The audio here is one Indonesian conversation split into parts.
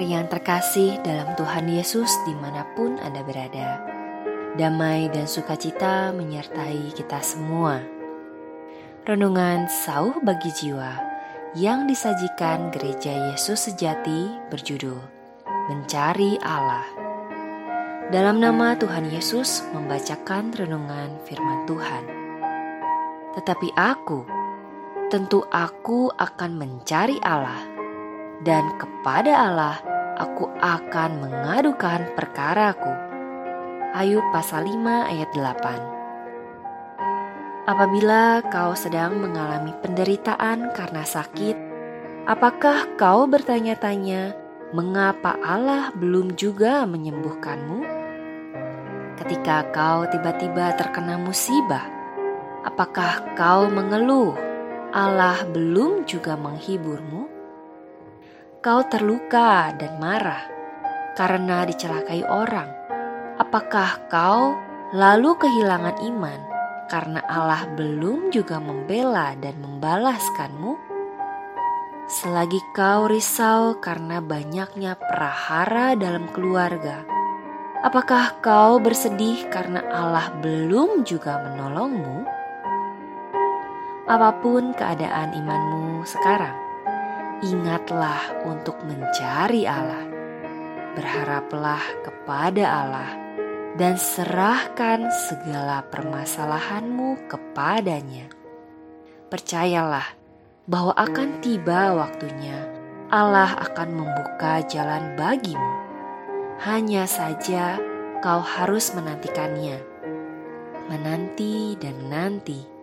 yang terkasih dalam Tuhan Yesus di mana pun Anda berada. Damai dan sukacita menyertai kita semua. Renungan Sauh bagi Jiwa yang disajikan Gereja Yesus Sejati berjudul Mencari Allah. Dalam nama Tuhan Yesus membacakan renungan firman Tuhan. Tetapi aku, tentu aku akan mencari Allah dan kepada Allah aku akan mengadukan perkaraku. Ayub pasal 5 ayat 8 Apabila kau sedang mengalami penderitaan karena sakit, apakah kau bertanya-tanya mengapa Allah belum juga menyembuhkanmu? Ketika kau tiba-tiba terkena musibah, apakah kau mengeluh Allah belum juga menghiburmu? Kau terluka dan marah karena dicelakai orang? Apakah kau lalu kehilangan iman karena Allah belum juga membela dan membalaskanmu? Selagi kau risau karena banyaknya prahara dalam keluarga, apakah kau bersedih karena Allah belum juga menolongmu? Apa pun keadaan imanmu sekarang, ingatlah untuk mencari Allah. Berharaplah kepada Allah dan serahkan segala permasalahanmu kepadanya. Percayalah bahwa akan tiba waktunya Allah akan membuka jalan bagimu. Hanya saja kau harus menantikannya. Menanti dan menanti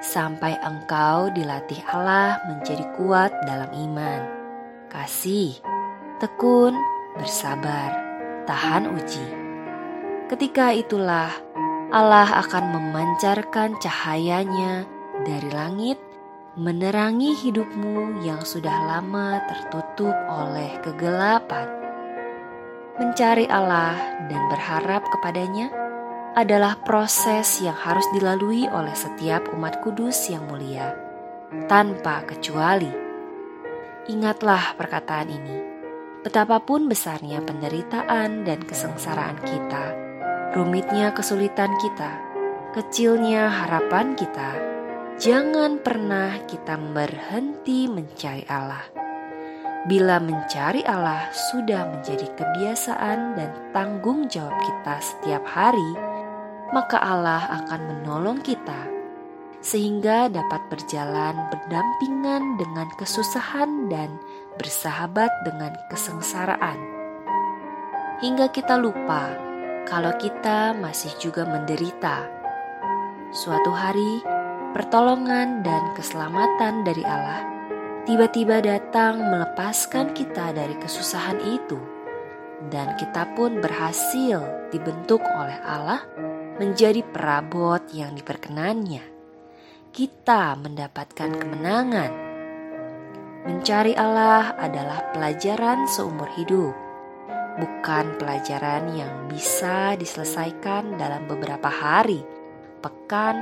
sampai engkau dilatih Allah menjadi kuat dalam iman, kasih, tekun, bersabar, tahan uji. Ketika itulah Allah akan memancarkan cahayanya dari langit, menerangi hidupmu yang sudah lama tertutup oleh kegelapan. Mencari Allah dan berharap kepadanya adalah proses yang harus dilalui oleh setiap umat kudus yang mulia, tanpa kecuali. Ingatlah perkataan ini, betapapun besarnya penderitaan dan kesengsaraan kita, rumitnya kesulitan kita, kecilnya harapan kita, jangan pernah kita berhenti mencari Allah. Bila mencari Allah sudah menjadi kebiasaan dan tanggung jawab kita setiap hari, maka Allah akan menolong kita sehingga dapat berjalan berdampingan dengan kesusahan dan bersahabat dengan kesengsaraan. Hingga kita lupa kalau kita masih juga menderita. Suatu hari, pertolongan dan keselamatan dari Allah tiba-tiba datang melepaskan kita dari kesusahan itu, dan kita pun berhasil dibentuk oleh Allah menjadi perabot yang diperkenannya. Kita mendapatkan kemenangan. Mencari Allah adalah pelajaran seumur hidup, bukan pelajaran yang bisa diselesaikan dalam beberapa hari, pekan,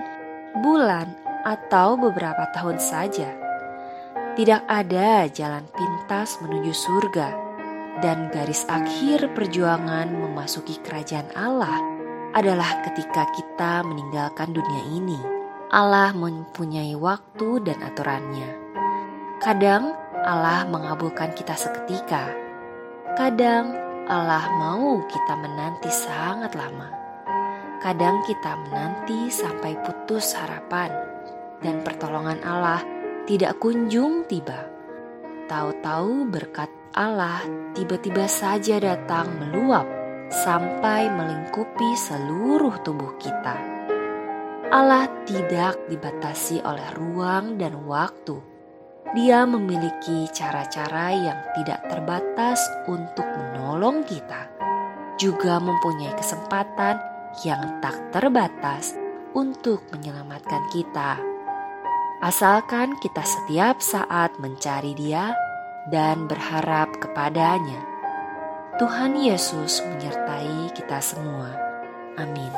bulan, atau beberapa tahun saja. Tidak ada jalan pintas menuju surga, dan garis akhir perjuangan memasuki kerajaan Allah adalah ketika kita meninggalkan dunia ini. Allah mempunyai waktu dan aturannya. Kadang Allah mengabulkan kita seketika. Kadang Allah mau kita menanti sangat lama. Kadang kita menanti sampai putus harapan dan pertolongan Allah tidak kunjung tiba. Tahu-tahu berkat Allah tiba-tiba saja datang meluap sampai melingkupi seluruh tubuh kita. Allah tidak dibatasi oleh ruang dan waktu. Dia memiliki cara-cara yang tidak terbatas untuk menolong kita, juga mempunyai kesempatan yang tak terbatas untuk menyelamatkan kita. Asalkan kita setiap saat mencari Dia dan berharap kepadanya. Tuhan Yesus menyertai kita semua. Amin.